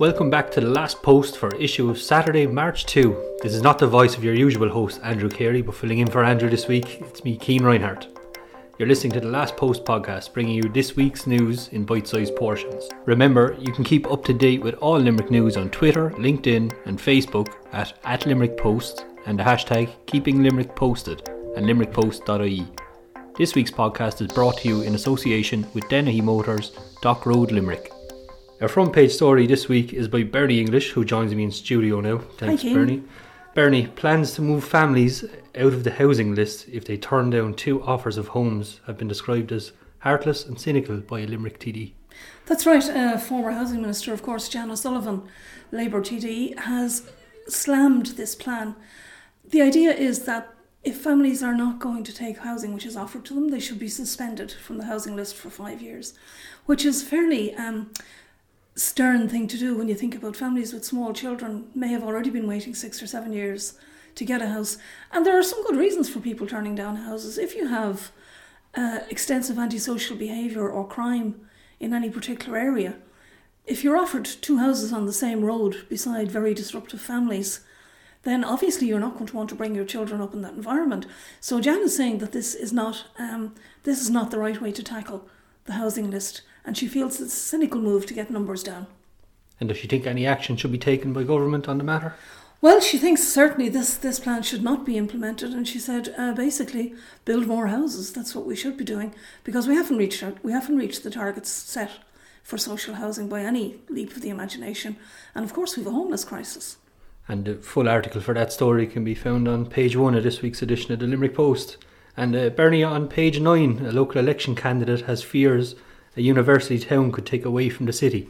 Welcome back to the last post for issue of Saturday, March 2. This is not the voice of your usual host, Andrew Carey, but filling in for Andrew this week, it's me, Keane Reinhardt. You're listening to the Last Post podcast, bringing you this week's news in bite sized portions. Remember, you can keep up to date with all Limerick news on Twitter, LinkedIn, and Facebook at, at Limerick Post and the hashtag Keeping Limerick Posted and limerickpost.ie. This week's podcast is brought to you in association with Dennehy Motors, Dock Road, Limerick. Our front page story this week is by Bernie English, who joins me in studio now. Thanks, Thank you. Bernie. Bernie plans to move families out of the housing list if they turn down two offers of homes have been described as heartless and cynical by a Limerick TD. That's right. Uh, former Housing Minister, of course, Jan O'Sullivan, Labour TD, has slammed this plan. The idea is that if families are not going to take housing which is offered to them, they should be suspended from the housing list for five years, which is fairly um, stern thing to do when you think about families with small children may have already been waiting six or seven years to get a house. And there are some good reasons for people turning down houses. If you have uh, extensive antisocial behaviour or crime in any particular area, if you're offered two houses on the same road beside very disruptive families, then obviously you're not going to want to bring your children up in that environment. So Jan is saying that this is not um, this is not the right way to tackle the housing list, and she feels it's a cynical move to get numbers down. And does she think any action should be taken by government on the matter? Well, she thinks certainly this, this plan should not be implemented, and she said uh, basically build more houses. That's what we should be doing because we haven't reached our, we haven't reached the targets set for social housing by any leap of the imagination, and of course we have a homeless crisis. And the full article for that story can be found on page one of this week's edition of the Limerick Post. And uh, Bernie, on page nine, a local election candidate has fears a university town could take away from the city.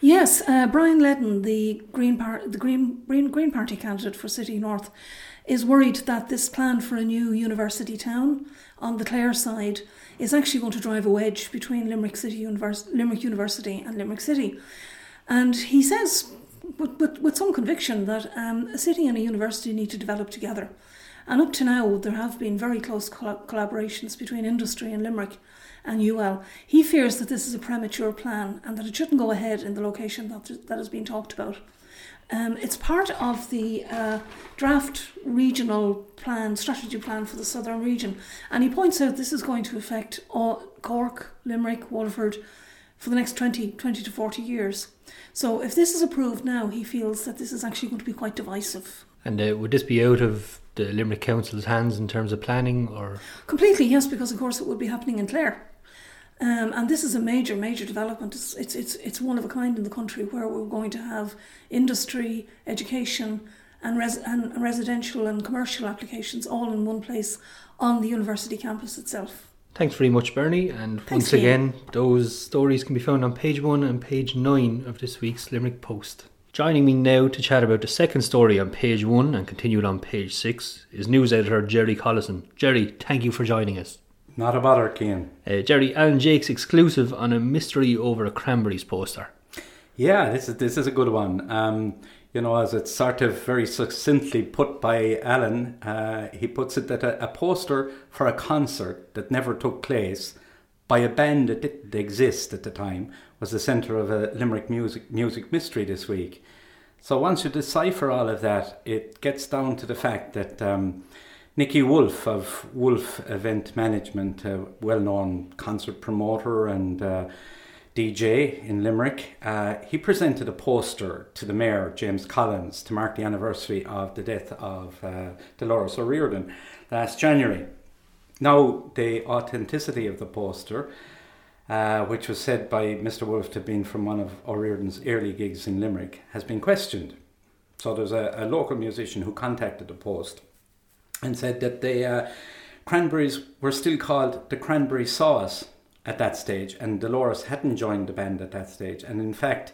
Yes, uh, Brian Ledden, the Green, Par- the Green, Green, Green Party candidate for City North, is worried that this plan for a new university town on the Clare side is actually going to drive a wedge between Limerick City Univers- Limerick University and Limerick City. And he says, with, with, with some conviction, that um, a city and a university need to develop together. And up to now, there have been very close coll- collaborations between industry and Limerick and UL. He fears that this is a premature plan and that it shouldn't go ahead in the location that, that has been talked about. Um, it's part of the uh, draft regional plan, strategy plan for the southern region. And he points out this is going to affect all, Cork, Limerick, Waterford for the next 20, 20 to 40 years. So if this is approved now, he feels that this is actually going to be quite divisive. And uh, would this be out of the Limerick Council's hands in terms of planning or? Completely, yes, because of course it would be happening in Clare. Um, and this is a major, major development. It's, it's, it's, it's one of a kind in the country where we're going to have industry, education, and, res- and residential and commercial applications all in one place on the university campus itself. Thanks very much, Bernie. And Thanks, once again, those stories can be found on page one and page nine of this week's Limerick Post. Joining me now to chat about the second story on page one and continued on page six is news editor Jerry Collison. Jerry, thank you for joining us. Not a bother, Keane. Uh, Jerry, Alan Jakes' exclusive on a mystery over a Cranberries poster. Yeah, this is this is a good one. Um, you know, as it's sort of very succinctly put by Alan, uh, he puts it that a, a poster for a concert that never took place by a band that didn't exist at the time was the centre of a Limerick music music mystery this week. So once you decipher all of that, it gets down to the fact that um, Nicky Wolf of Wolf Event Management, a well-known concert promoter and uh, DJ in Limerick, uh, he presented a poster to the mayor, James Collins, to mark the anniversary of the death of uh, Dolores O'Riordan last January. Now, the authenticity of the poster, uh, which was said by Mr. Wolf to have been from one of O'Riordan's early gigs in Limerick, has been questioned. So there's a, a local musician who contacted the Post and said that the uh, Cranberries were still called the Cranberry Sauce at that stage, and Dolores hadn't joined the band at that stage. And in fact,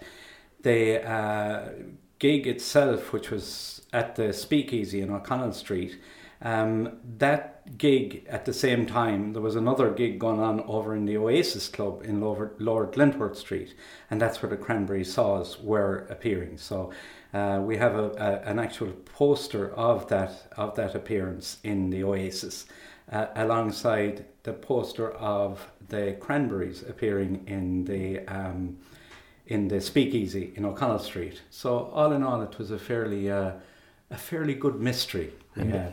the uh, gig itself, which was at the Speakeasy in O'Connell Street, um, that gig at the same time, there was another gig going on over in the Oasis Club in Lower, Lower Glentworth Street, and that's where the Cranberry Sauce were appearing. So uh, we have a, a, an actual poster of that of that appearance in the Oasis, uh, alongside the poster of the Cranberries appearing in the um, in the Speakeasy in O'Connell Street. So all in all, it was a fairly uh, a fairly good mystery. And yeah.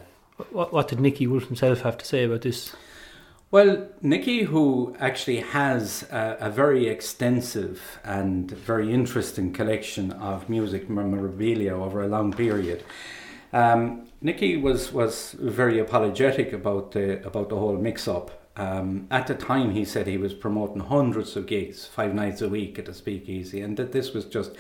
What, what did Nicky Wolf himself have to say about this? Well, Nicky, who actually has a, a, very extensive and very interesting collection of music memorabilia over a long period, um, Nicky was, was very apologetic about the about the whole mix-up. Um, at the time, he said he was promoting hundreds of gigs, five nights a week at the Speakeasy, and that this was just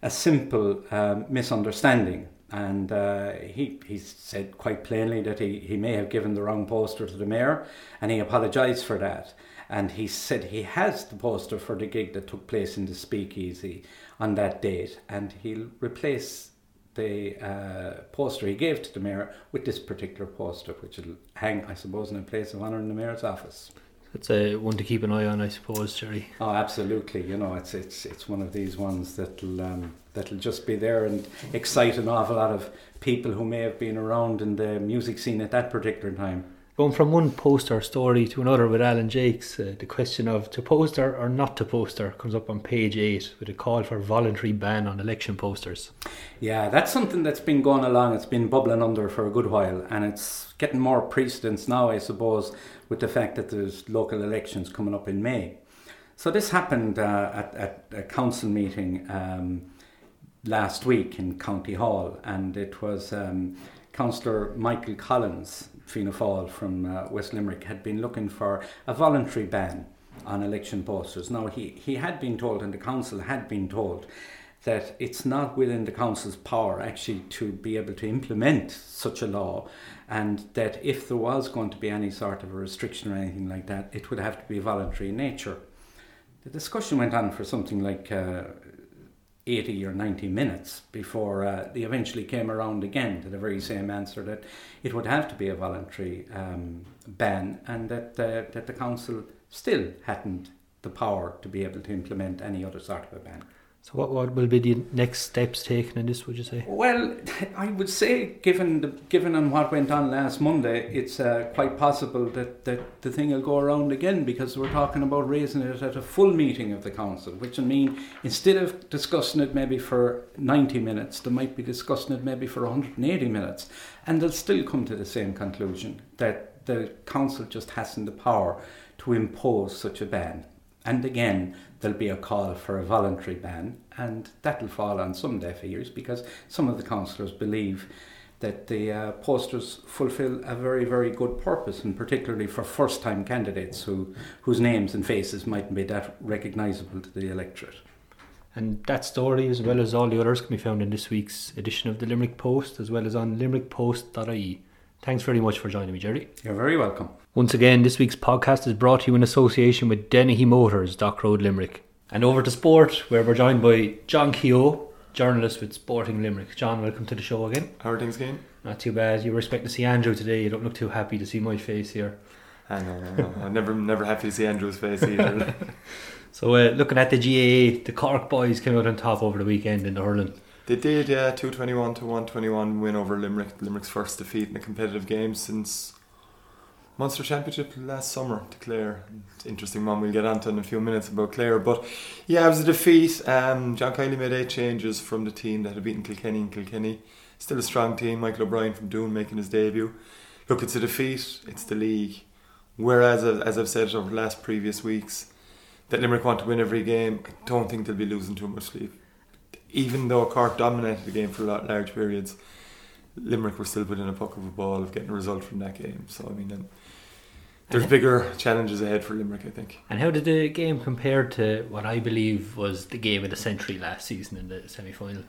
a simple um, misunderstanding and uh, he, he said quite plainly that he, he may have given the wrong poster to the mayor and he apologised for that. And he said he has the poster for the gig that took place in the speakeasy on that date and he'll replace the uh, poster he gave to the mayor with this particular poster, which will hang, I suppose, in a place of honour in the mayor's office. It's a one to keep an eye on, I suppose, Jerry. Oh, absolutely. You know, it's it's it's one of these ones that'll um, that'll just be there and excite an awful lot of people who may have been around in the music scene at that particular time. Going from one poster story to another with Alan Jakes, uh, the question of to poster or not to poster comes up on page 8 with a call for voluntary ban on election posters. Yeah, that's something that's been going along. It's been bubbling under for a good while and it's getting more precedence now, I suppose, with the fact that there's local elections coming up in May. So this happened uh, at, at a council meeting um, last week in County Hall and it was um, Councillor Michael Collins Fianna Fáil from uh, West Limerick had been looking for a voluntary ban on election posters. Now, he, he had been told, and the council had been told, that it's not within the council's power actually to be able to implement such a law, and that if there was going to be any sort of a restriction or anything like that, it would have to be voluntary in nature. The discussion went on for something like uh, 80 or 90 minutes before uh, they eventually came around again to the very same answer that it would have to be a voluntary um, ban and that, uh, that the council still hadn't the power to be able to implement any other sort of a ban. So what, what will be the next steps taken in this, would you say? Well, I would say, given the, given on what went on last Monday, it's uh, quite possible that, that the thing will go around again because we're talking about raising it at a full meeting of the council, which will mean instead of discussing it maybe for 90 minutes, they might be discussing it maybe for 180 minutes, and they'll still come to the same conclusion that the council just hasn't the power to impose such a ban. And again, there'll be a call for a voluntary ban, and that'll fall on some deaf ears because some of the councillors believe that the uh, posters fulfil a very, very good purpose, and particularly for first time candidates who, whose names and faces mightn't be that recognisable to the electorate. And that story, as well as all the others, can be found in this week's edition of the Limerick Post, as well as on limerickpost.ie. Thanks very much for joining me, Jerry. You're very welcome. Once again, this week's podcast is brought to you in association with Dennehy Motors, Dock Road, Limerick. And over to sport, where we're joined by John Keogh, journalist with Sporting Limerick. John, welcome to the show again. How are things going? Not too bad. You were expecting to see Andrew today. You don't look too happy to see my face here. I know, I know. I'm never, never happy to see Andrew's face either. so, uh, looking at the GAA, the Cork boys came out on top over the weekend in the hurling. They did, yeah, 221 to 121 win over Limerick. Limerick's first defeat in a competitive game since Munster Championship last summer to Clare. Interesting one we'll get onto in a few minutes about Clare. But yeah, it was a defeat. Um, John Kiely made eight changes from the team that had beaten Kilkenny and Kilkenny. Still a strong team. Michael O'Brien from Doon making his debut. Look, it's a defeat. It's the league. Whereas, as I've said over the last previous weeks, that Limerick want to win every game, I don't think they'll be losing too much sleep even though Cork dominated the game for a lot large periods, Limerick were still within a puck of a ball of getting a result from that game. So I mean, um, there's bigger challenges ahead for Limerick, I think. And how did the game compare to what I believe was the game of the century last season in the semi final?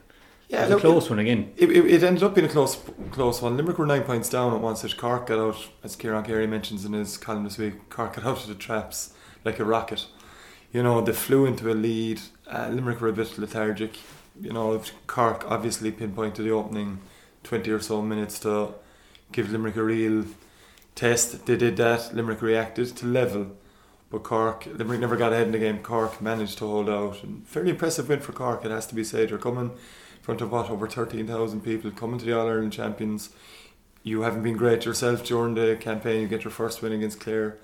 Yeah, was a close it, one again. It, it, it, ended up being a close close one. Limerick were nine points down at one stage. Cork got out, as Kieran Carey mentions in his column this week. Cork got out of the traps like a rocket. You know, they flew into a lead. Uh, Limerick were a bit lethargic you know, Cork obviously pinpointed the opening 20 or so minutes to give Limerick a real test. They did that. Limerick reacted to level. But Cork, Limerick never got ahead in the game. Cork managed to hold out. And fairly impressive win for Cork, it has to be said. You're coming in front of what, over 13,000 people coming to the All Ireland Champions. You haven't been great yourself during the campaign. You get your first win against Clare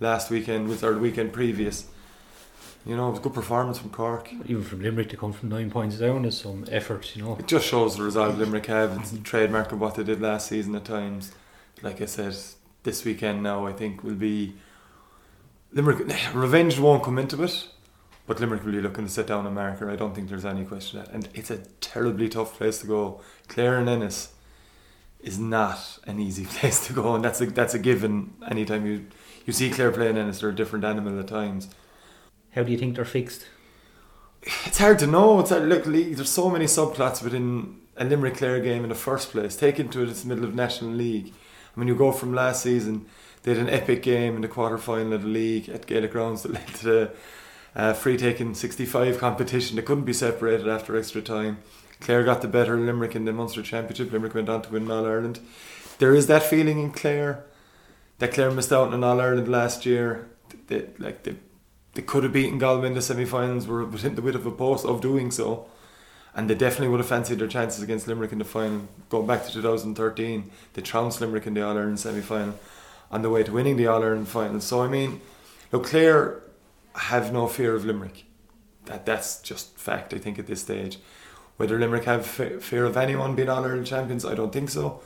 last weekend, with our weekend previous You know, it was a good performance from Cork. Even from Limerick to come from nine points down is some effort, you know. It just shows the resolve Limerick have. It's a trademark of what they did last season at times. Like I said, this weekend now I think will be Limerick. Revenge won't come into it, but Limerick will be looking to set down a marker. I don't think there's any question of that. And it's a terribly tough place to go. Clare and Ennis is not an easy place to go, and that's a that's a given. Anytime you you see Clare playing Ennis, they're a different animal at times. How do you think they're fixed? It's hard to know. It's hard, look, league, there's so many subplots within a Limerick Clare game in the first place. Take into it, it's the middle of National League. Mean, you go from last season, they had an epic game in the quarter final of the league at Gaelic Grounds that led to the uh, free taking 65 competition. They couldn't be separated after extra time. Clare got the better Limerick in the Munster Championship. Limerick went on to win All Ireland. There is that feeling in Clare that Clare missed out on All Ireland last year. They, like they, they could have beaten Galway in the semi-finals. Were within the wit of a post of doing so, and they definitely would have fancied their chances against Limerick in the final. Going back to 2013, they trounced Limerick in the All Ireland semi-final on the way to winning the All Ireland final. So I mean, look, Clare have no fear of Limerick. That that's just fact. I think at this stage, whether Limerick have fear of anyone being All Ireland champions, I don't think so.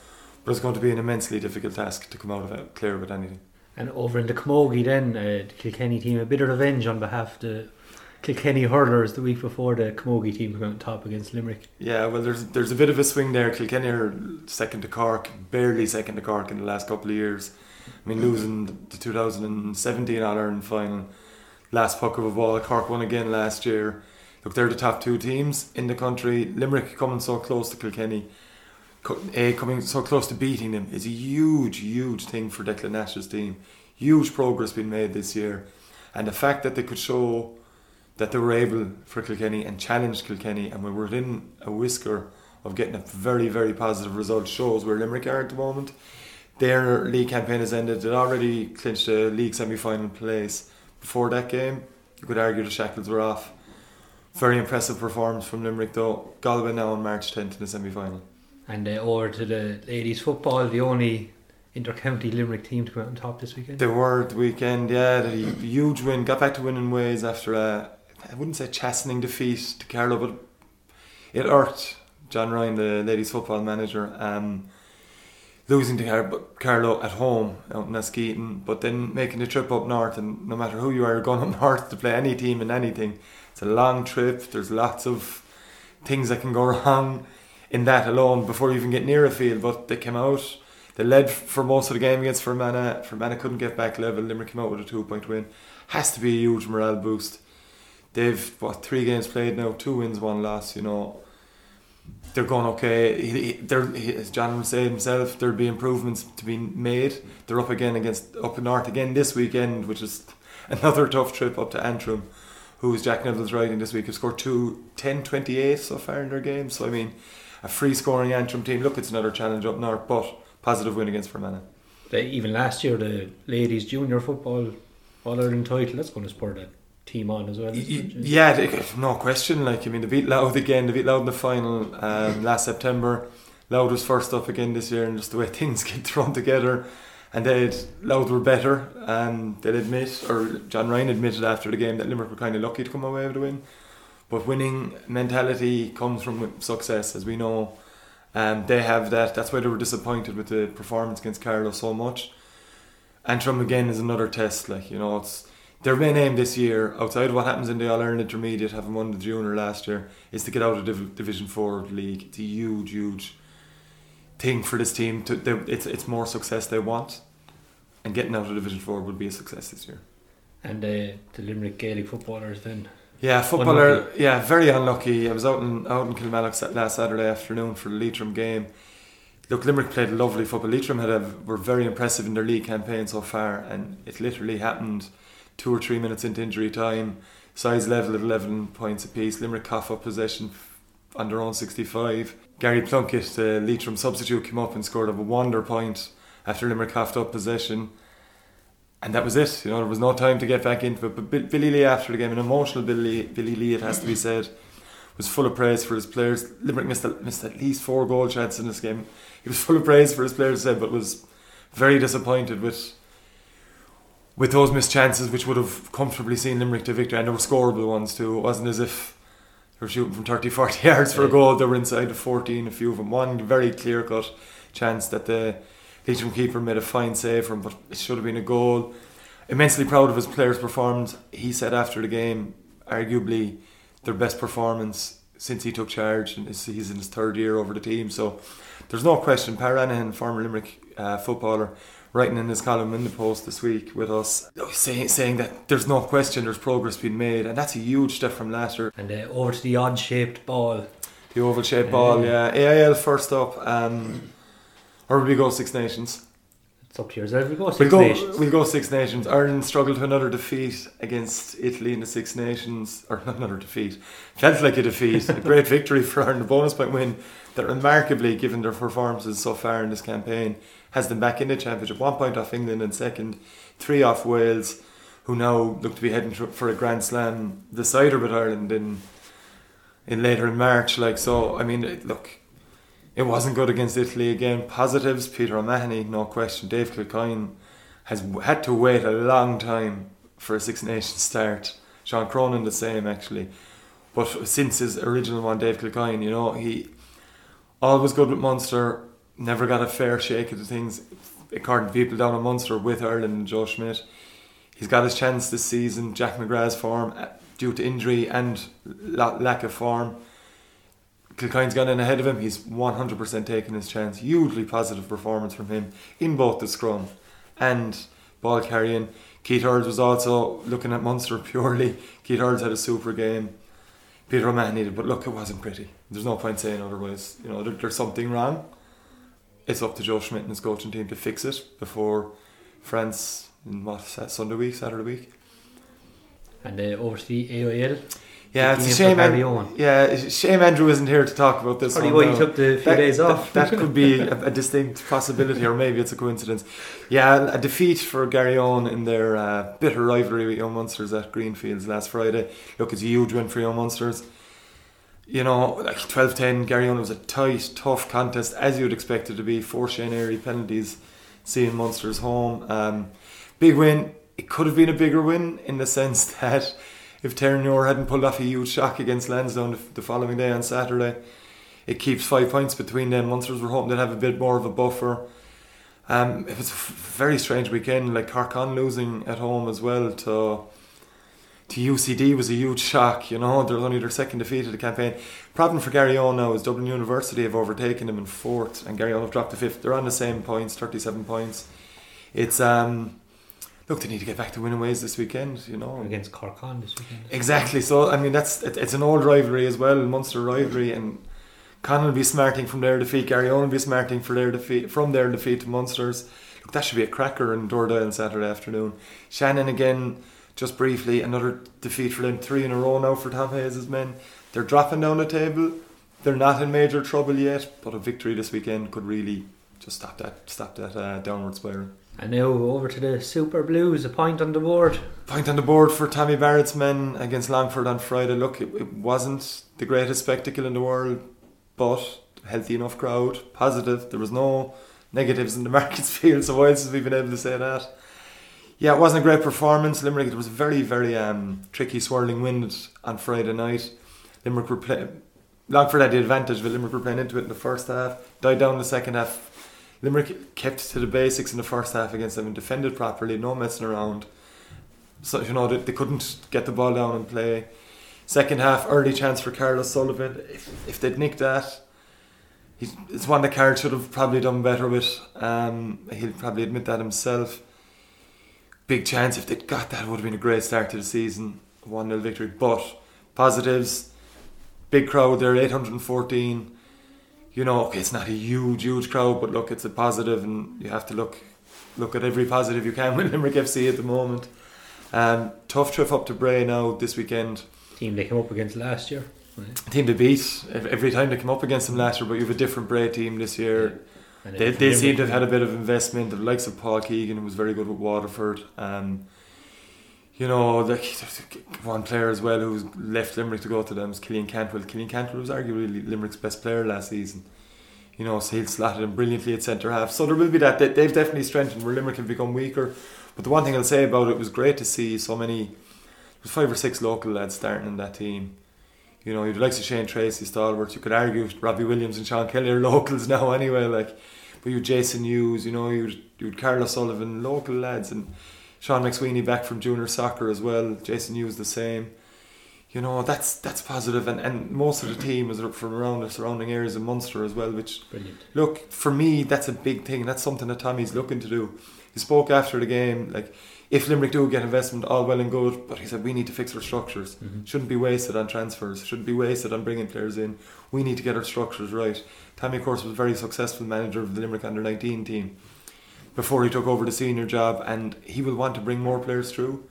But it's going to be an immensely difficult task to come out of it Clare with anything. And over in the Camogie, then uh, the Kilkenny team a bit of revenge on behalf of the Kilkenny hurlers the week before the Camogie team came out top against Limerick. Yeah, well, there's there's a bit of a swing there. Kilkenny are second to Cork, barely second to Cork in the last couple of years. I mean, losing the 2017 All Ireland final, last puck of a ball. Cork won again last year. Look, they're the top two teams in the country. Limerick coming so close to Kilkenny, a eh, coming so close to beating them is a huge, huge thing for Declan Nash's team. Huge progress being made this year, and the fact that they could show that they were able for Kilkenny and challenged Kilkenny, and we were within a whisker of getting a very, very positive result shows where Limerick are at the moment. Their league campaign has ended. They'd already clinched a league semi final place before that game. You could argue the shackles were off. Very impressive performance from Limerick though. Galway now on March 10th in the semi final. And uh, over to the ladies' football, the only inter-county Limerick team to come out on top this weekend. They were the weekend, yeah. The huge win. Got back to winning ways after a, I wouldn't say chastening defeat to Carlow, but it hurt John Ryan, the ladies' football manager. Um, losing to Car- Carlow at home out in Askeaton, but then making the trip up north, and no matter who you are, going up north to play any team in anything, it's a long trip. There's lots of things that can go wrong in that alone before you even get near a field. But they came out, they led for most of the game against Fermanagh. Fermanagh couldn't get back level. Limerick came out with a two point win. Has to be a huge morale boost. They've what three games played now, two wins, one loss. You know, they're going okay. He, he, they're, he, as John would say himself, there'll be improvements to be made. They're up again against up north again this weekend, which is another tough trip up to Antrim. Who is Jack Neville's riding this week? Have scored two, 10 28 so far in their game. So I mean, a free scoring Antrim team. Look, it's another challenge up north, but positive win against Fermanagh. Even last year, the ladies junior football All Ireland title. That's going to spur that team on as well. Yeah, they, no question. Like I mean, they beat Louth again. They beat Louth in the final um, last September. Louth was first up again this year, and just the way things get thrown together. And they Louth were better, and they'd admit, or John Ryan admitted after the game that Limerick were kind of lucky to come away with a win. But winning mentality comes from success, as we know. Um, they have that. That's why they were disappointed with the performance against Carlow so much. Antrim again is another test. Like you know, it's their main aim this year, outside of what happens in the All Ireland Intermediate, having won the junior last year, is to get out of Div- Division Four league. It's a huge, huge thing for this team. To it's it's more success they want, and getting out of Division Four would be a success this year. And uh, the Limerick Gaelic footballers then. Yeah, footballer. Unlucky. Yeah, very unlucky. I was out in out in Kilmallock last Saturday afternoon for the Leitrim game. Look, Limerick played a lovely football. Leitrim had a, were very impressive in their league campaign so far, and it literally happened two or three minutes into injury time. Size level at 11 points apiece. Limerick cough up possession on their own 65. Gary Plunkett, uh, the Leitrim substitute, came up and scored a wonder point after Limerick coughed up possession. And that was it. You know, there was no time to get back into it. But Billy Lee, after the game, an emotional Billy, Billy Lee, it has to be said, was full of praise for his players. Limerick missed, missed at least four goal chances in this game. He was full of praise for his players, said, but was very disappointed with with those missed chances, which would have comfortably seen Limerick to victory, and there were scoreable ones too. It wasn't as if they were shooting from 30, 40 yards for a goal. They were inside the 14, a few of them. One very clear cut chance that the Leitrim keeper made a fine save from, but it should have been a goal. Immensely proud of his players' performance. He said after the game, arguably their best performance since he took charge, and he's in his third year over the team. So there's no question. Pa Ranahan, former Limerick uh, footballer, writing in his column in the Post this week with us, saying saying that there's no question there's progress being made, and that's a huge step from last year. And uh, over to the odd shaped ball. The oval shaped ball, yeah. AIL first up. Um, or will we go Six Nations? It's up to yours. There we go. We'll Six go, Nations. we'll go Six Nations. Ireland struggled to another defeat against Italy in the Six Nations, or not another defeat. Felt like a defeat. a great victory for Ireland. A bonus point win that remarkably, given their performances so far in this campaign, has them back in the championship. One point off England in second, three off Wales, who now look to be heading for a Grand Slam decider with Ireland in in later in March. Like so, I mean, look, it wasn't good against Italy again. Positives: Peter O'Mahony, no question. Dave Kilcoyne has had to wait a long time for a Six Nations start. Sean Cronin the same actually, but since his original one, Dave Kilcoyne, you know he always good with Munster. Never got a fair shake of the things. According to people down in Munster with Ireland and Joe Schmidt, he's got his chance this season. Jack McGrath's form, uh, due to injury and lack of form, Kilcoyne's gone in ahead of him. He's 100% taken his chance. Hugely positive performance from him in both the scrum and ball carrying. Keith Earls was also looking at Munster purely. Keith Earls had a super game. Peter O'Mahony did, but look, it wasn't pretty. There's no point saying otherwise. You know, there, there's something wrong. It's up to Joe Schmidt and his coaching team to fix it before France in what Sunday week, Saturday week. And uh, over to the AIL. Yeah, it's a shame. yeah, shame Andrew isn't here to talk about this. Probably why he took the few that, days off. That, could be a, a distinct possibility, or maybe it's a coincidence. Yeah, a defeat for Garryowen in their uh, bitter rivalry with Young Munsters at Greenfields last Friday. Look, it's a huge win for Young Munsters. You know, like 12 10, Garryowen was a tight, tough contest, as you'd expect it to be. Four Shane Airey penalties, seeing Munsters home. Um, big win. It could have been a bigger win in the sense that if Terranure hadn't pulled off a huge shock against Lansdowne the, following day on Saturday, it keeps five points between them. Munsters were hoping they'd have a bit more of a buffer. Um, it was a very strange weekend. Like Cork Con losing at home as well to to UCD was a huge shock. You know, they're only their second defeat of the campaign. Problem for Garryowen now is Dublin University have overtaken them in fourth, and Garryowen have dropped to fifth. They're on the same points, thirty-seven points. It's um, look, they need to get back to winning ways this weekend. You know, Against Cork Con this weekend. Exactly. So I mean, that's it, it's an old rivalry as well, Munster rivalry, and Con will be smarting from their defeat. Gary Owen will be smarting for their defeat from their defeat to Munsters. Look, that should be a cracker in Dooradoyle on Saturday afternoon. Shannon again, just briefly, another defeat for them, three in a row now for Tom Hayes' men. They're dropping down the table. They're not in major trouble yet, but a victory this weekend could really just stop that stop that uh, downward spiral. And now over to the Super Blues. A point on the board. Point on the board for Tommy Barrett's men against Longford on Friday. Look, it, it wasn't the greatest spectacle in the world, but healthy enough crowd, positive. There was no negatives in the markets field, so why else have we been able to say that? Yeah, it wasn't a great performance. Limerick, it was a very, very um, tricky swirling wind on Friday night. Limerick were playing. Longford had the advantage, but Limerick were playing into it in the first half. Died down in the second half. Limerick kept to the basics in the first half against them and defended properly, no messing around. So you know they, they couldn't get the ball down and play. Second half, early chance for Karl O'Sullivan. If, if they'd nicked that, it's one that Carl should have probably done better with. Um, he'll probably admit that himself. Big chance if they'd got that, it would have been a great start to the season. 1 0 victory. But positives, big crowd there, 814. You know, okay, it's not a huge, huge crowd, but look, it's a positive, and you have to look look at every positive you can with Limerick FC at the moment. Um, tough trip up to Bray now this weekend. Team they came up against last year. Right. Team to beat every time they come up against them last year, but you have a different Bray team this year. And They, they seem to have had a bit of investment. The likes of Paul Keegan, who was very good with Waterford. Um, you know, like one player as well who's left Limerick to go to them is Killian Cantwell. Killian Cantwell was arguably Limerick's best player last season. You know, so he'll slotted him brilliantly at centre half. So there will be that. They, they've definitely strengthened where Limerick have become weaker. But the one thing I'll say about it was great to see so many. There was five or six local lads starting in that team. You know, you'd like to Shane Tracy, Stalwart. You could argue Robbie Williams and Sean Kelly are locals now anyway. Like, but you Jason Hughes, you know, you'd you'd Karl O'Sullivan, local lads, and Sean McSweeney back from junior soccer as well. Jason Hughes the same. You know, that's that's positive, and, and most of the team is from around the surrounding areas of Munster as well. Which, Brilliant. look, for me, that's a big thing. That's something that Tommy's looking to do. He spoke after the game, like if Limerick do get investment, all well and good, but he said we need to fix our structures. Mhm. Shouldn't be wasted on transfers. Shouldn't be wasted on bringing players in. We need to get our structures right. Tommy, of course, was a very successful manager of the Limerick under 19 team before he took over the senior job, and he will want to bring more players through.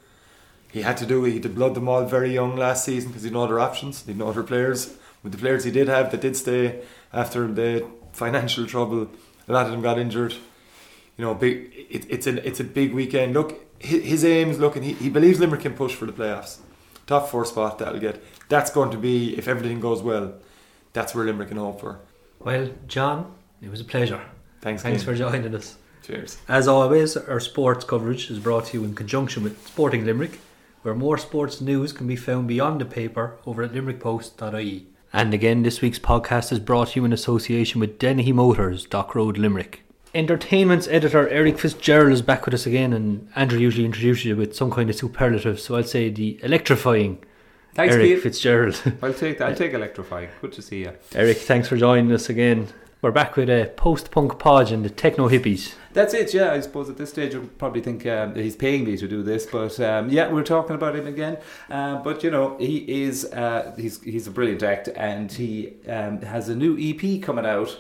He had to do it. He did blood them all very young last season because he had no other options. He had no other players. With the players he did have that did stay after the financial trouble, a lot of them got injured. You know, big. It, it's a it's a big weekend. Look, his, his aims. Look, and he, he believes Limerick can push for the playoffs. Top four spot that'll get. That's going to be if everything goes well. That's where Limerick can hope for. Well, John, it was a pleasure. Thanks. Thanks for joining us. Cheers. As always, our sports coverage is brought to you in conjunction with Sporting Limerick, where more sports news can be found beyond the paper over at limerickpost.ie. And again, this week's podcast is brought to you in association with Dennehy Motors, Dock Road, Limerick. Entertainment's editor Eric Fitzgerald is back with us again, and Andrew usually introduces you with some kind of superlative, so I'll say the electrifying Thanks, Eric Keith. Fitzgerald. I'll take that. I'll take electrifying. Good to see you. Eric, thanks for joining us again. We're back with a post punk podge and the techno hippies. That's it. Yeah, I suppose at this stage you'll probably think um, he's paying me to do this, but um, yeah, we're talking about him again. Uh, but you know, he is uh, he's he's a brilliant act, and he um, has a new EP coming out.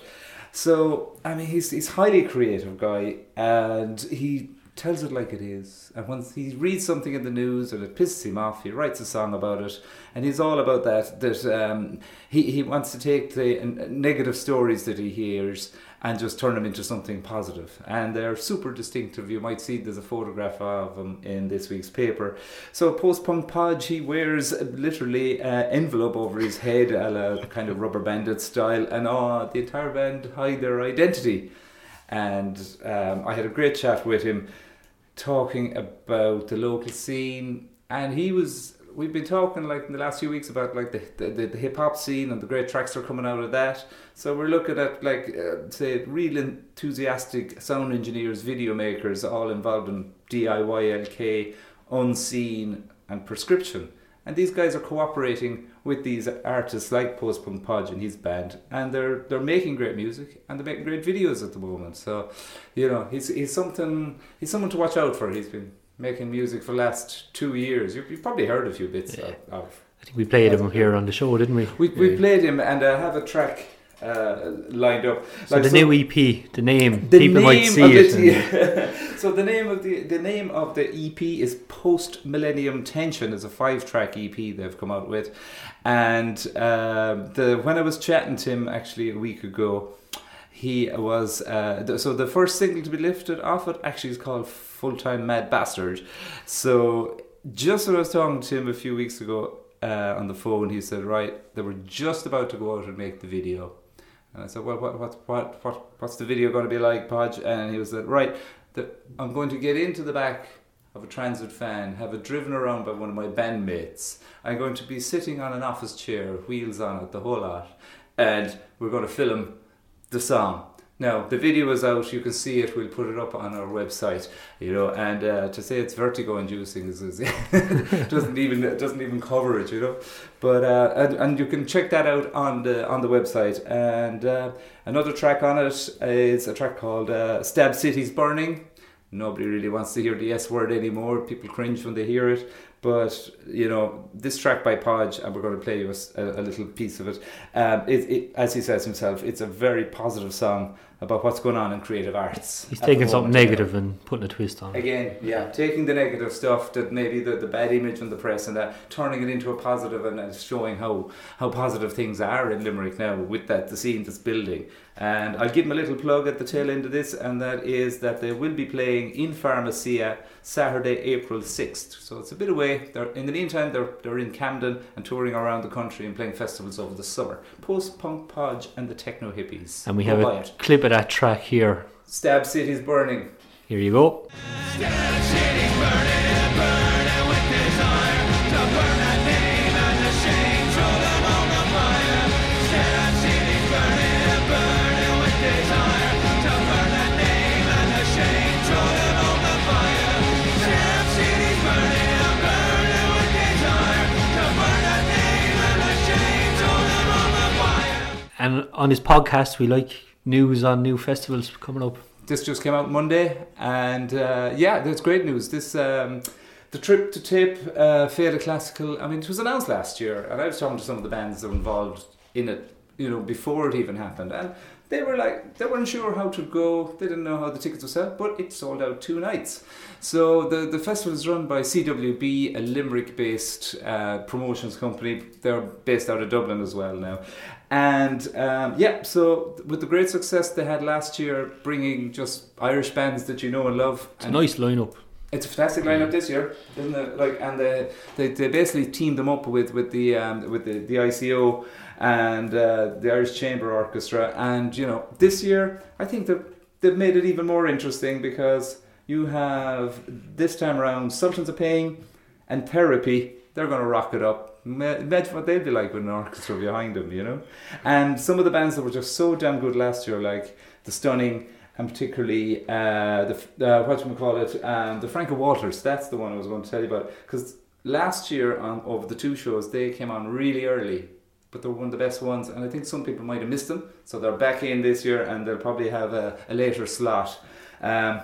So I mean, he's he's highly creative guy, and he tells it like it is. And once he reads something in the news and it pisses him off, he writes a song about it, and he's all about that. That um, he he wants to take the negative stories that he hears and just turn them into something positive. And they're super distinctive. You might see there's a photograph of him in this week's paper. So post punk podge, he wears literally an envelope over his head, a kind of rubber banded style, and oh, the entire band hide their identity. And um, I had a great chat with him, talking about the local scene, and he was. We've been talking like in the last few weeks about like the the, the, hip hop scene and the great tracks that are coming out of that. So we're looking at like uh, say real enthusiastic sound engineers, video makers, all involved in DIY, LK, unseen, and prescription. And these guys are cooperating with these artists like Post Punk Podge and his band, and they're they're making great music and they're making great videos at the moment. So, you know, he's he's something he's someone to watch out for. He's been making music for the last two years. You've, you've probably heard a few bits Yeah. of, of I think we played him here on the show, didn't we? we we Yeah. played him and I have a track uh, lined up. So Like, the so- new EP, the name, the people name might see of it. it. yeah. so the name of the the name of the EP is Post Millennium Tension. It's a five track EP they've come out with, and um, the when I was chatting to him actually a week ago, he was uh, th- so the first single to be lifted off it actually is called Full Time Mad Bastard. So just when I was talking to him a few weeks ago uh, on the phone, he said, "Right, they were just about to go out and make the video." And I said, "Well, what, what, what, what, what's the video going to be like, Podge?" And he was like, "Right, the, I'm going to get into the back of a transit van, have it driven around by one of my bandmates. I'm going to be sitting on an office chair, wheels on it, the whole lot, and we're going to film the song." Now the video is out. You can see it. We'll put it up on our website. You know, and uh, to say it's vertigo inducing is, is doesn't even doesn't even cover it. You know, but uh, and, and you can check that out on the on the website. And uh, another track on it is a track called uh, "Stab Cities Burning." Nobody really wants to hear the S word anymore. People cringe when they hear it. But you know this track by Podge, and we're going to play you a little piece of it. Um, it, it. As he says himself, it's a very positive song about what's going on in creative arts. He's taking something moment, you know. negative and putting a twist on it. Again, yeah, taking the negative stuff that maybe the, the bad image in the press and that turning it into a positive and uh, showing how, how positive things are in Limerick now with that the scene that's building. And I'll give him a little plug at the tail end of this, and that is that they will be playing in Pharmacia Saturday, April 6th. So it's a bit away. They're, in the meantime, they're, they're in Camden and touring around the country and playing festivals over the summer. Post Punk Podge and the Techno Hippies. And we have buy a clip of that track here. Stab Cities Burning. Here you go. Stab City's burning and on his podcast, we like news on new festivals coming up. This just came out Monday, and uh, yeah, that's great news. This um, the trip to Tip, uh, Classical. I mean, it was announced last year, and I was talking to some of the bands that were involved in it, you know, before it even happened, and they were like they weren't sure how to go. They didn't know how the tickets would sell, but it sold out two nights. So the the festival is run by CWB, a Limerick-based uh, promotions company. They're based out of Dublin as well now, and um, yeah. So with the great success they had last year, bringing just Irish bands that you know and love. It's and a nice lineup. it's a fantastic lineup this year, isn't it? Like, and they, they, they basically teamed them up with with the um, with the, the ICO and uh, the Irish Chamber Orchestra, and you know this year I think that they've made it even more interesting because you have this time around Sultans of Ping and Therapy. They're going to rock it up. Ma- Imagine what they'd be like with an orchestra behind them, you know. And some of the bands that were just so damn good last year, like the Stunning and particularly uh, the uh, what we call it, um, the Frank and Walters. That's the one I was going to tell you about because last year on over the two shows they came on really early, but they were one of the best ones, and I think some people might have missed them. So they're back in this year, and they'll probably have a, a later slot. Um,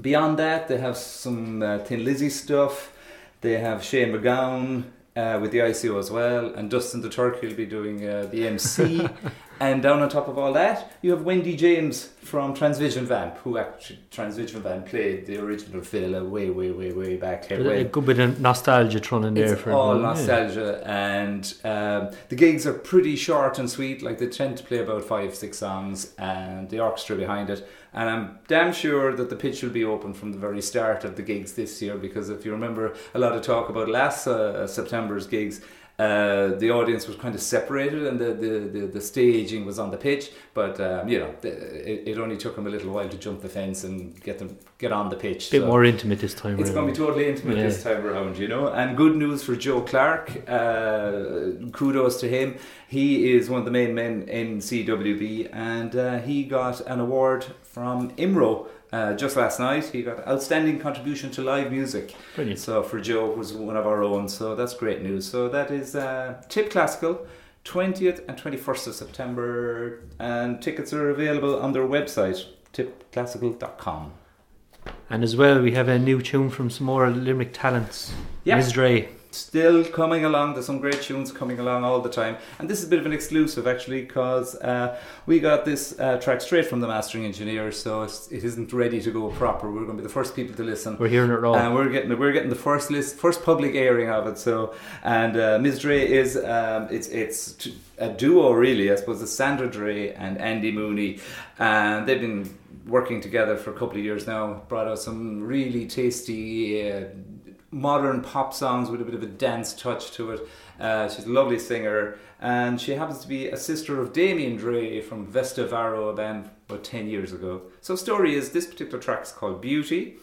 beyond that, they have some uh, Thin Lizzy stuff. They have Shane MacGowan uh, with the ICO as well, and Dustin the Turkey will be doing uh, the MC. and down on top of all that, you have Wendy James from Transvision Vamp, who actually Transvision Vamp played the original Phil way, way, way, way back here. There's a good bit of nostalgia thrown in there it's for all everyone, yeah. nostalgia, and um, the gigs are pretty short and sweet. Like they tend to play about five, six songs, and the orchestra behind it. And I'm damn sure that the pitch will be open from the very start of the gigs this year, because if you remember a lot of talk about last uh, September's gigs. Uh, the audience was kind of separated and the, the, the, the staging was on the pitch but um, you know the, it, it only took them a little while to jump the fence and get them get on the pitch A bit So- more intimate this time it's around. going to be totally intimate Yeah. this time around, you know. And good news for Joe Clark. Uh, kudos to him. He is one of the main men in CWB, and uh, he got an award from IMRO uh, just last night. He got outstanding contribution to live music. Brilliant. So for Joe, who's one of our own, so that's great news. So that is uh, Tip Classical. 20th and 21st of September, and tickets are available on their website, tipclassical.com. And as well, we have a new tune from some more Limerick talents. Yeah. Ms. Dre. Still coming along. There's some great tunes coming along all the time, and this is a bit of an exclusive actually because uh, we got this uh, track straight from the mastering engineer, so it's, it isn't ready to go proper. We're going to be the first people to listen. We're hearing it raw. And we're getting we're getting the first list, first public airing of it. So, and uh, Ms. Dre is um, it's it's t- a duo really. I suppose it's Sandra Dre and Andy Mooney, and they've been working together for a couple of years now. Brought out some really tasty. Modern pop songs with a bit of a dance touch to it. Uh, she's a lovely singer, and she happens to be a sister of Damien Dre from Vesta Varo, a band about 10 years ago. So, story is this particular track is called Beauty,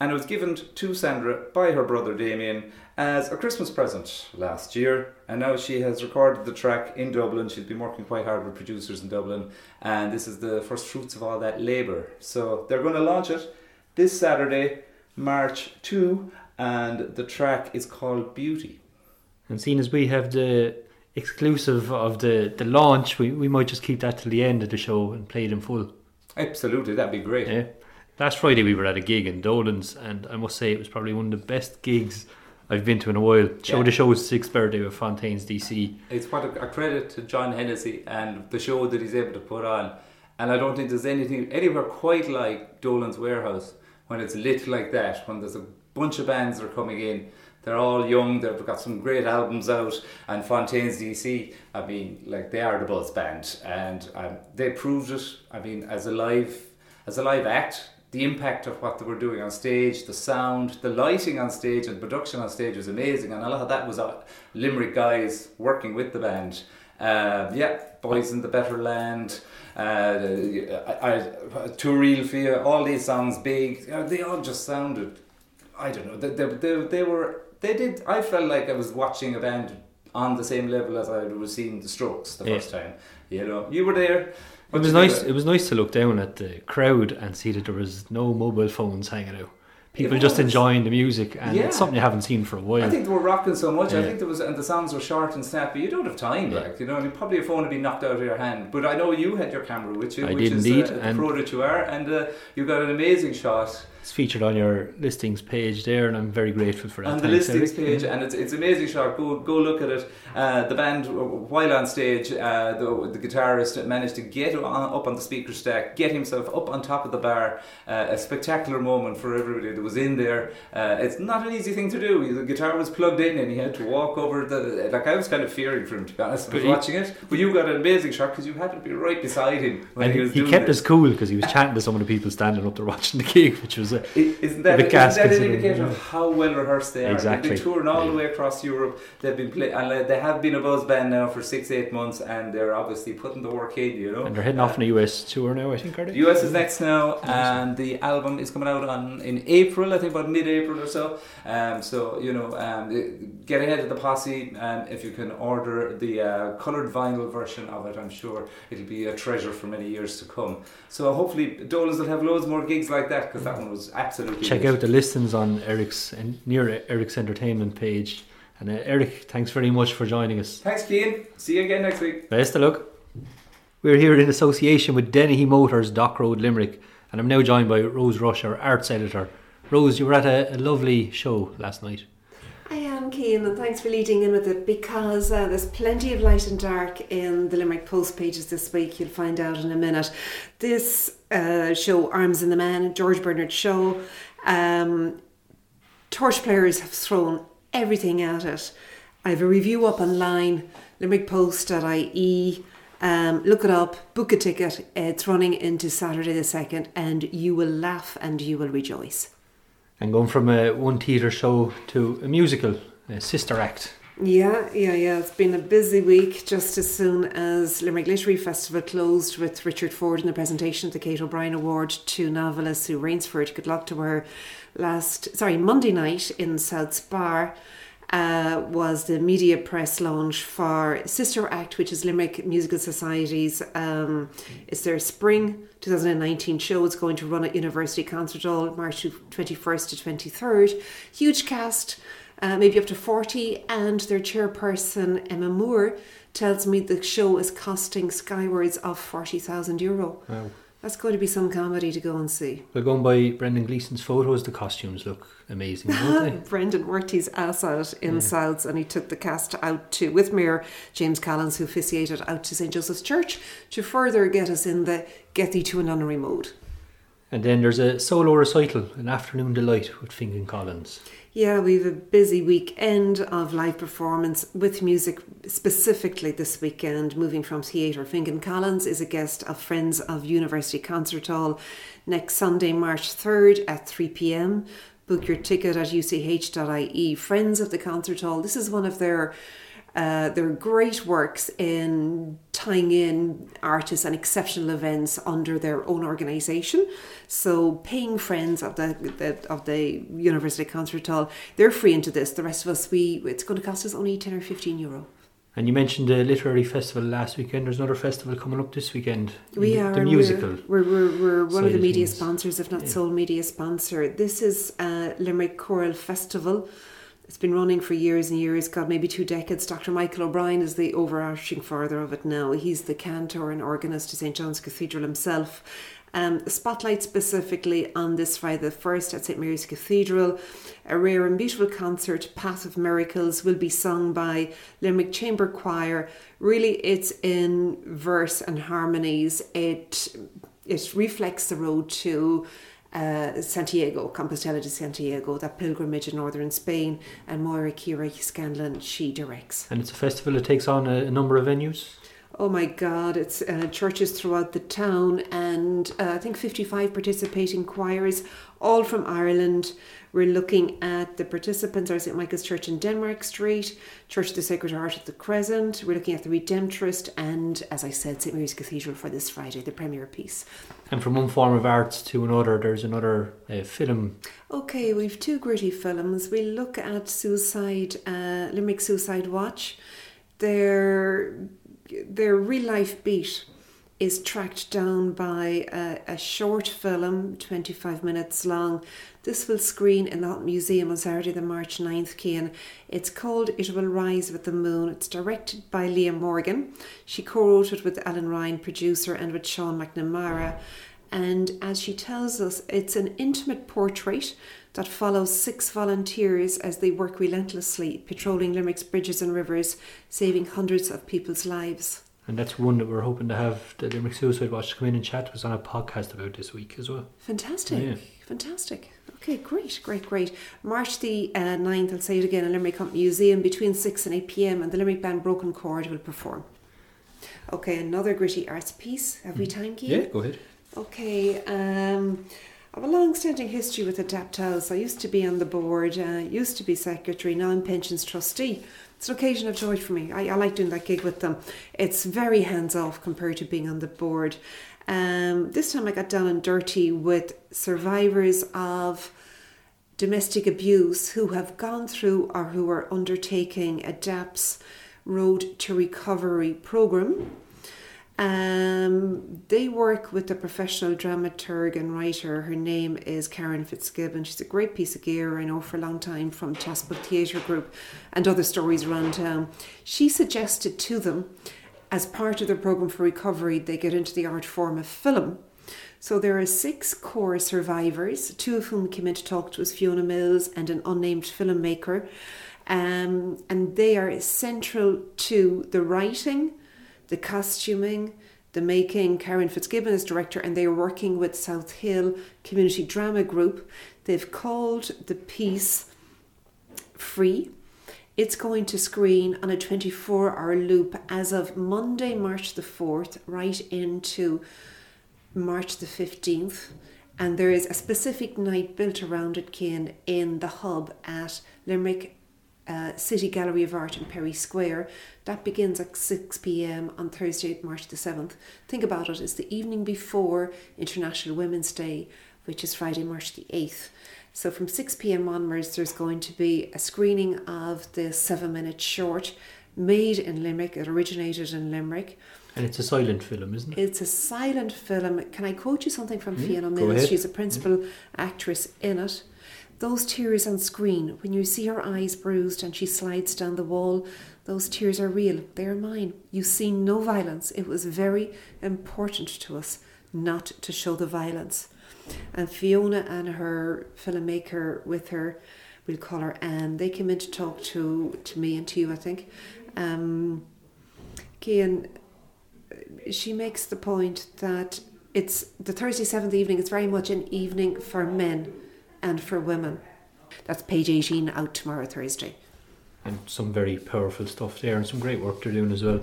and it was given to Sandra by her brother Damien as a Christmas present last year. And now she has recorded the track in Dublin. She's been working quite hard with producers in Dublin, and this is the first fruits of all that labour. So, they're going to launch it this Saturday, March 2 and the track is called Beauty. And seeing as we have the exclusive of the, the launch, we, we might just keep that till the end of the show and play it in full. Absolutely, that'd be great. Yeah. Last Friday we were at a gig in Dolan's, and I must say it was probably one of the best gigs I've been to in a while. Show Yeah. the show's sixth birthday with Fontaines DC. It's what a, a credit to John Hennessy and the show that he's able to put on. And I don't think there's anything anywhere quite like Dolan's Warehouse when it's lit like that, when there's a bunch of bands are coming in. They're all young, they've got some great albums out, and Fontaines DC, I mean, like they are the buzz band, and um, they proved it. I mean, as a live, as a live act, the impact of what they were doing on stage, the sound, the lighting on stage, and production on stage was amazing. And a lot of that was uh, Limerick guys working with the band. Uh, yeah, Boys in the Better Land, uh, I, I, Too Real for You, all these songs, big, they all just sounded, I don't know, they, they, they, they were, they did, I felt like I was watching a band on the same level as I was seeing the Strokes the Yeah. first time. You know, you were there. It was nice. It was nice to look down at the crowd and see that there was no mobile phones hanging out. People just enjoying the music, and Yeah. it's something you haven't seen for a while. I think they were rocking so much. I think there was, and the songs were short and snappy. You don't have time, Yeah. like you know. And probably a phone would be knocked out of your hand. But I know you had your camera with you, I which did is indeed, uh, the pro that you are, and uh, you got an amazing shot it's featured on your listings page there, and I'm very grateful for that. on the listings Eric. page, and it's it's amazing shot. Go go look at it. Uh, the band, while on stage, uh, the, the guitarist managed to get on, up on the speaker stack, get himself up on top of the bar. Uh, a spectacular moment for everybody that was in there. Uh, it's not an easy thing to do. The guitar was plugged in, and he had to walk over the. Like I was kind of fearing for him to be honest. But he- watching it, but you got an amazing shot because you happened to be right beside him when he was he kept this. us cool because he was chatting to some of the people standing up there watching the gig, which was a, Isn't that, A bit isn't that an indication of how well rehearsed they are? Exactly. They've been touring all Yeah. the way across Europe. They've been play- and uh, they have been a buzz band now for six, eight months, and they're obviously putting the work in. You know, and they're heading off on a US tour now. I think are The? US is next now, and the album is coming out on in April. I think about mid-April or so. Um, so you know, um, get ahead of the posse. Um, if you can order the uh, coloured vinyl version of it, I'm sure it'll be a treasure for many years to come. So hopefully, Dolan's will have loads more gigs like that because that one was absolutely. Check lit. out the listings on Eric's and near Eric's entertainment page. And uh, Eric, thanks very much for joining us. Thanks, Keane. See you again next week. Best of luck. We're here in association with Dennehy Motors, Dock Road, Limerick, and I'm now joined by Rose Rush, our arts editor. Rose, you were at a, a lovely show last night. I am keen, and thanks for leading in with it because uh, there's plenty of light and dark in the Limerick Post pages this week. You'll find out in a minute. This uh, show, Arms and the Man, George Bernard Shaw, um, torch players have thrown everything at it. I have a review up online, limerickpost.ie. Um, look it up, book a ticket. It's running into Saturday the 2nd, and you will laugh and you will rejoice. And going from a one theatre show to a musical, a sister act. Yeah, yeah, yeah. It's been a busy week just as soon as Limerick Literary Festival closed with Richard Ford in the presentation of the Kate O'Brien Award to novelist Sue Rainsford. Good luck to her. Last, sorry, Monday night in Souths Bar uh, was the media press launch for Sister Act, which is Limerick Musical Society's. Um, it's their spring 2019 show. It's going to run at University Concert Hall March 21st to 23rd. Huge cast uh, maybe up to 40, and their chairperson, Emma Moore, tells me the show is costing skywards of 40,000 euro. Wow. That's going to be some comedy to go and see. We're going by Brendan Gleeson's photos, the costumes look amazing, don't they? Brendan worked his ass out in Yeah. Souths and he took the cast out to, with Mayor James Collins, who officiated out to St. Joseph's Church to further get us in the get thee to a nunnery mode. And then there's a solo recital, an afternoon delight with Finghin Collins. Yeah, we have a busy weekend of live performance with music specifically this weekend. Moving from theatre, Finghin Collins is a guest of Friends of University Concert Hall next Sunday, March 3rd at 3 pm. Book your ticket at uch.ie. Friends of the Concert Hall. This is one of their uh, their great works in tying in artists and exceptional events under their own organisation. So, paying friends of the, the of the University Concert Hall, they're free into this. The rest of us, we it's going to cost us only ten or fifteen euro. And you mentioned the literary festival last weekend. There's another festival coming up this weekend. We the, are the musical. We're, we're, we're, we're one of the media things. sponsors, if not Yeah. sole media sponsor. This is uh, Limerick Choral Festival. It's been running for years and years, God, maybe two decades. Dr. Michael O'Brien is the overarching father of it now. He's the cantor and organist to St. John's Cathedral himself. Um, spotlight specifically on this Friday the 1st at St. Mary's Cathedral. A rare and beautiful concert, Path of Miracles, will be sung by Limerick Chamber Choir. Really, it's in verse and harmonies. It it reflects the road to uh, Santiago, Compostela de Santiago, that pilgrimage in northern Spain, and Moira Kira Scanlon, she directs. And it's a festival that takes on a, a number of venues. Oh my God! It's uh, churches throughout the town, and uh, I think fifty-five participating choirs, all from Ireland. We're looking at the participants are St Michael's Church in Denmark Street, Church of the Sacred Heart at the Crescent. We're looking at the Redemptorist, and as I said, St Mary's Cathedral for this Friday, the premiere piece. And from one form of art to another, there's another uh, film. Okay, we've two gritty films. We look at Suicide, uh, Limerick Suicide Watch. Their their real life beat is tracked down by a, a short film, 25 minutes long. This will screen in the Hunt Museum on Saturday, the March 9th, Cian. It's called It Will Rise with the Moon. It's directed by Leah Morgan. She co wrote it with Alan Ryan, producer, and with Sean McNamara. And as she tells us, it's an intimate portrait that follows six volunteers as they work relentlessly, patrolling Limerick's bridges and rivers, saving hundreds of people's lives. And that's one that we're hoping to have the Limerick Suicide Watch come in and chat to us on a podcast about this week as well. Fantastic. Yeah. Fantastic. Okay, great, great, great. March the uh, 9th, I'll say it again, in Limerick Hunt Museum between 6 and 8 pm, and the Limerick band Broken Chord will perform. Okay, another gritty arts piece. Have we time, Keith? Yeah, go ahead. Okay, um, I have a long standing history with Adapt House. I used to be on the board, uh, used to be secretary, now I'm pensions trustee. It's an occasion of joy for me. I, I like doing that gig with them. It's very hands off compared to being on the board. Um, this time I got down and dirty with survivors of domestic abuse who have gone through or who are undertaking a DAPS Road to Recovery program. Um, they work with a professional dramaturg and writer. Her name is Karen Fitzgibbon. She's a great piece of gear I know for a long time from Chatswood Theatre Group and other stories around town. She suggested to them, as part of their program for recovery, they get into the art form of film. So there are six core survivors, two of whom came in to talk to us, Fiona Mills and an unnamed filmmaker. Um, and they are central to the writing, the costuming, the making. Karen Fitzgibbon is director, and they are working with South Hill Community Drama Group. They've called the piece Free. It's going to screen on a 24 hour loop as of Monday, March the 4th, right into March the 15th. And there is a specific night built around it, Cian, in the hub at Limerick uh, City Gallery of Art in Perry Square. That begins at 6 pm on Thursday, March the 7th. Think about it, it's the evening before International Women's Day, which is Friday, March the 8th. So from 6 pm onwards, there's going to be a screening of the seven minute short made in Limerick. It originated in Limerick. And it's a silent film, isn't it? It's a silent film. Can I quote you something from Yeah, Fiona Mills? She's a principal actress in it. Those tears on screen, when you see her eyes bruised and she slides down the wall, those tears are real. They are mine. You see no violence. It was very important to us not to show the violence. And Fiona and her filmmaker with her, we'll call her Anne, they came in to talk to, to me and to you, I think. Um, Cian, she makes the point that it's the Thursday seventh evening. It's very much an evening for men and for women. That's page eighteen out tomorrow Thursday. And some very powerful stuff there, and some great work they're doing as well.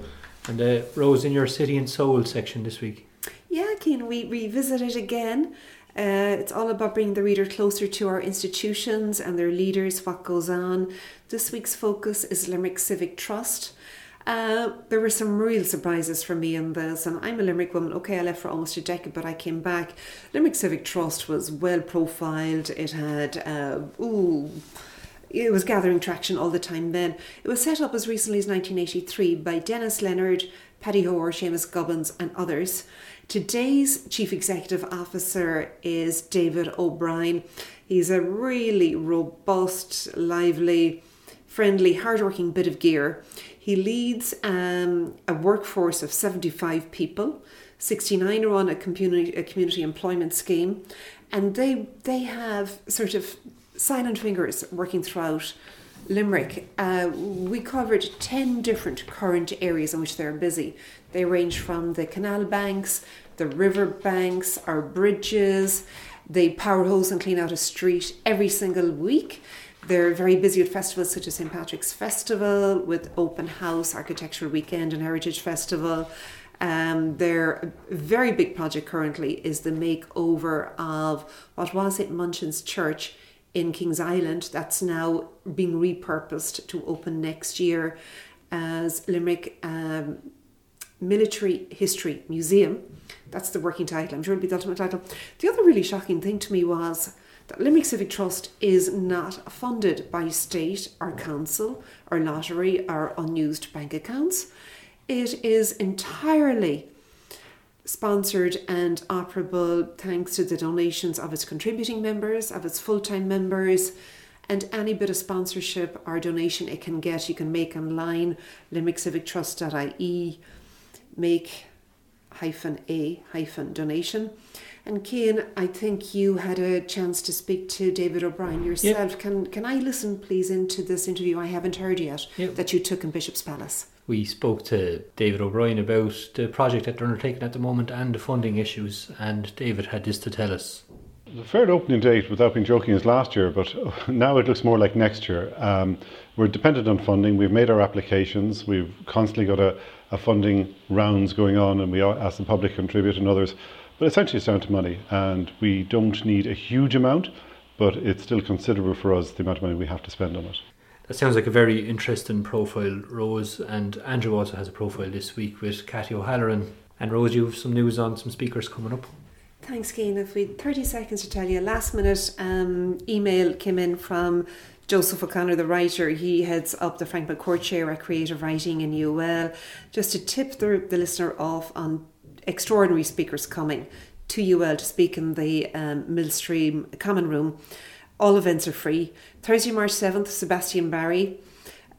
And uh, Rose, in your City and Soul section this week, Yeah, Cian, we revisit it again. Uh, it's all about bringing the reader closer to our institutions and their leaders, what goes on. This week's focus is Limerick Civic Trust. Uh, there were some real surprises for me in this, and I'm a Limerick woman. Okay, I left for almost a decade, but I came back. Limerick Civic Trust was well profiled. It had, uh, ooh, it was gathering traction all the time then. It was set up as recently as 1983 by Dennis Leonard, Paddy Hoare, Seamus Gubbins, and others. Today's Chief Executive Officer is David O'Brien. He's a really robust, lively, friendly, hardworking bit of gear. He leads um, a workforce of 75 people. 69 are on a community, a community employment scheme, and they they have sort of silent fingers working throughout Limerick. Uh, we covered 10 different current areas in which they're busy. They range from the canal banks, the river banks, our bridges. They power hose and clean out a street every single week. They're very busy with festivals such as St. Patrick's Festival, with Open House, Architectural Weekend, and Heritage Festival. Um, their very big project currently is the makeover of what was St. Munchin's Church in Kings Island. That's now being repurposed to open next year as Limerick um, Military History Museum. That's the working title. I'm sure it'll be the ultimate title. The other really shocking thing to me was that Limerick Civic Trust is not funded by state or council or lottery or unused bank accounts. It is entirely sponsored and operable thanks to the donations of its contributing members, of its full time members, and any bit of sponsorship or donation it can get, you can make online, limerickcivictrust.ie, make hyphen a hyphen donation. And Cian, I think you had a chance to speak to David O'Brien yourself. Yep. Can can I listen please into this interview I haven't heard yet yep. that you took in Bishop's Palace? We spoke to David O'Brien about the project that they're undertaking at the moment and the funding issues, and David had this to tell us. The fair opening date, without being joking, is last year, but now it looks more like next year. Um, we're dependent on funding. We've made our applications. We've constantly got a, a funding rounds going on, and we ask the public to contribute and others. But essentially, it's down to money, and we don't need a huge amount, but it's still considerable for us the amount of money we have to spend on it. That sounds like a very interesting profile, Rose. And Andrew also has a profile this week with Cathy O'Halloran. And Rose, you have some news on some speakers coming up. Thanks, Cian. If we 30 seconds to tell you, last minute um, email came in from Joseph O'Connor, the writer, he heads up the Frank McCourt Chair at Creative Writing in UL. Just to tip the, the listener off on extraordinary speakers coming to UL to speak in the um, Millstream Common Room. All events are free. Thursday, March 7th, Sebastian Barry.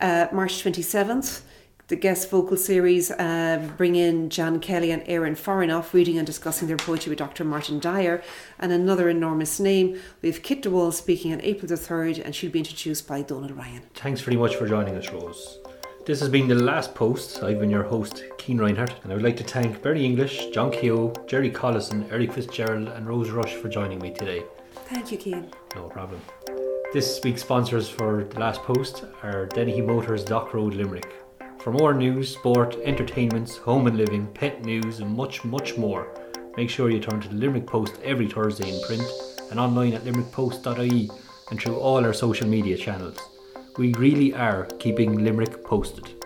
Uh, March 27th, the guest vocal series uh, bring in John Kelly and Erin Fornoff reading and discussing their poetry with Dr. Martin Dyar. And another enormous name, we have Kit de Waal speaking on April the 3rd, and she'll be introduced by Donal Ryan. Thanks very much for joining us, Rose. This has been the last post. I've been your host, Cian Reinhardt, and I would like to thank Bernie English, John Keogh, Jerry Collison, Eric Fitzgerald, and Rose Rush for joining me today. Thank you, Cian. No problem. This week's sponsors for the last post are Dennehy Motors Dock Road Limerick. For more news, sport, entertainments, home and living, pet news, and much, much more, make sure you turn to the Limerick Post every Thursday in print and online at limerickpost.ie and through all our social media channels. We really are keeping Limerick posted.